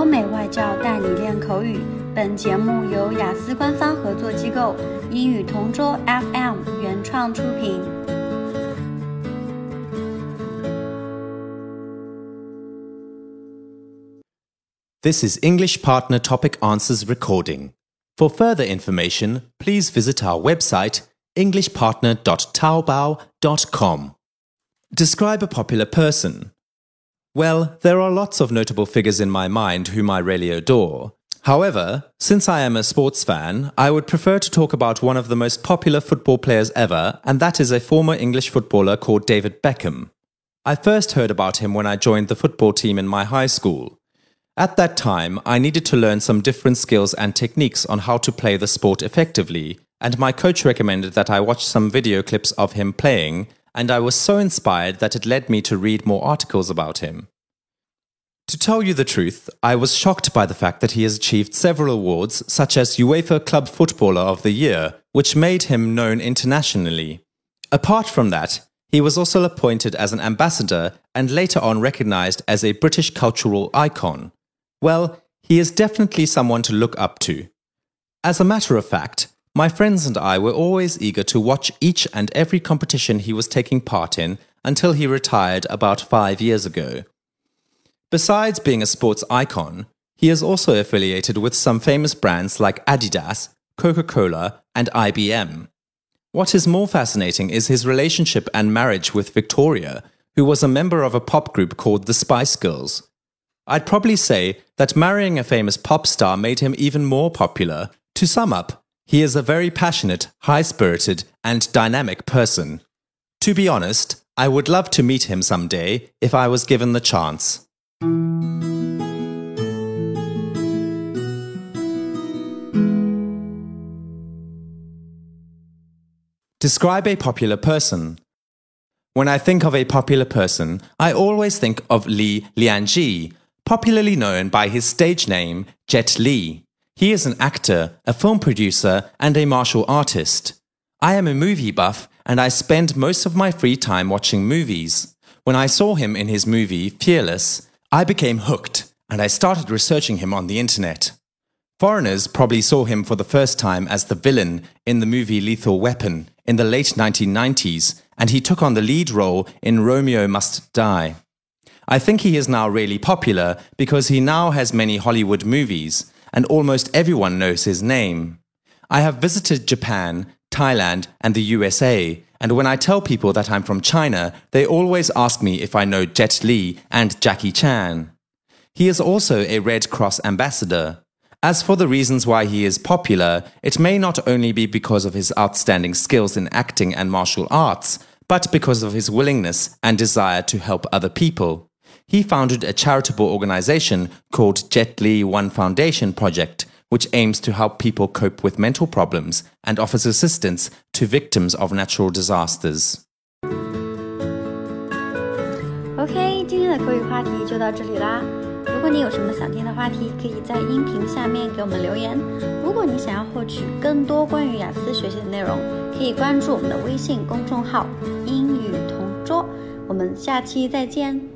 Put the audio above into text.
欧美外教带你练口语。本节目由雅思官方合作机构英语同桌 FM 原创出品。This is English Partner Topic Answers recording. For further information, please visit our website englishpartner.taobao.com. Describe a popular person. Well, there are lots of notable figures in my mind whom I really adore. However, since I am a sports fan, I would prefer to talk about one of the most popular football players ever, and that is a former English footballer called David Beckham. I first heard about him when I joined the football team in my high school. At that time, I needed to learn some different skills and techniques on how to play the sport effectively, and my coach recommended that I watch some video clips of him playing, and I was so inspired that it led me to read more articles about him. To tell you the truth, I was shocked by the fact that he has achieved several awards, such as UEFA Club Footballer of the Year, which made him known internationally. Apart from that, he was also appointed as an ambassador and later on recognized as a British cultural icon. Well, he is definitely someone to look up to. As a matter of fact, my friends and I were always eager to watch each and every competition he was taking part in until he retired about five years ago. Besides being a sports icon, he is also affiliated with some famous brands like Adidas, Coca Cola, and IBM. What is more fascinating is his relationship and marriage with Victoria, who was a member of a pop group called the Spice Girls. I'd probably say that marrying a famous pop star made him even more popular. To sum up, he is a very passionate, high spirited, and dynamic person. To be honest, I would love to meet him someday if I was given the chance. Describe a popular person. When I think of a popular person, I always think of Li Lianjie, popularly known by his stage name Jet Li. He is an actor, a film producer, and a martial artist. I am a movie buff and I spend most of my free time watching movies. When I saw him in his movie Fearless, I became hooked and I started researching him on the internet. Foreigners probably saw him for the first time as the villain in the movie Lethal Weapon in the late 1990s, and he took on the lead role in Romeo Must Die. I think he is now really popular because he now has many Hollywood movies, and almost everyone knows his name. I have visited Japan, Thailand, and the USA, and when I tell people that I'm from China, they always ask me if I know Jet Li and Jackie Chan. He is also a Red Cross ambassador. As for the reasons why he is popular, it may not only be because of his outstanding skills in acting and martial arts, but because of his willingness and desire to help other people he founded a charitable organization called Jet Li One Foundation Project, which aims to help people cope with mental problems and offers assistance to victims of natural disasters. OK，今天的口语话题就到这里啦。如果你有什么想听的话题，可以在音频下面给我们留言。如果你想要获取更多关于雅思学习的内容，可以关注我们的微信公众号“英语同桌”。我们下期再见。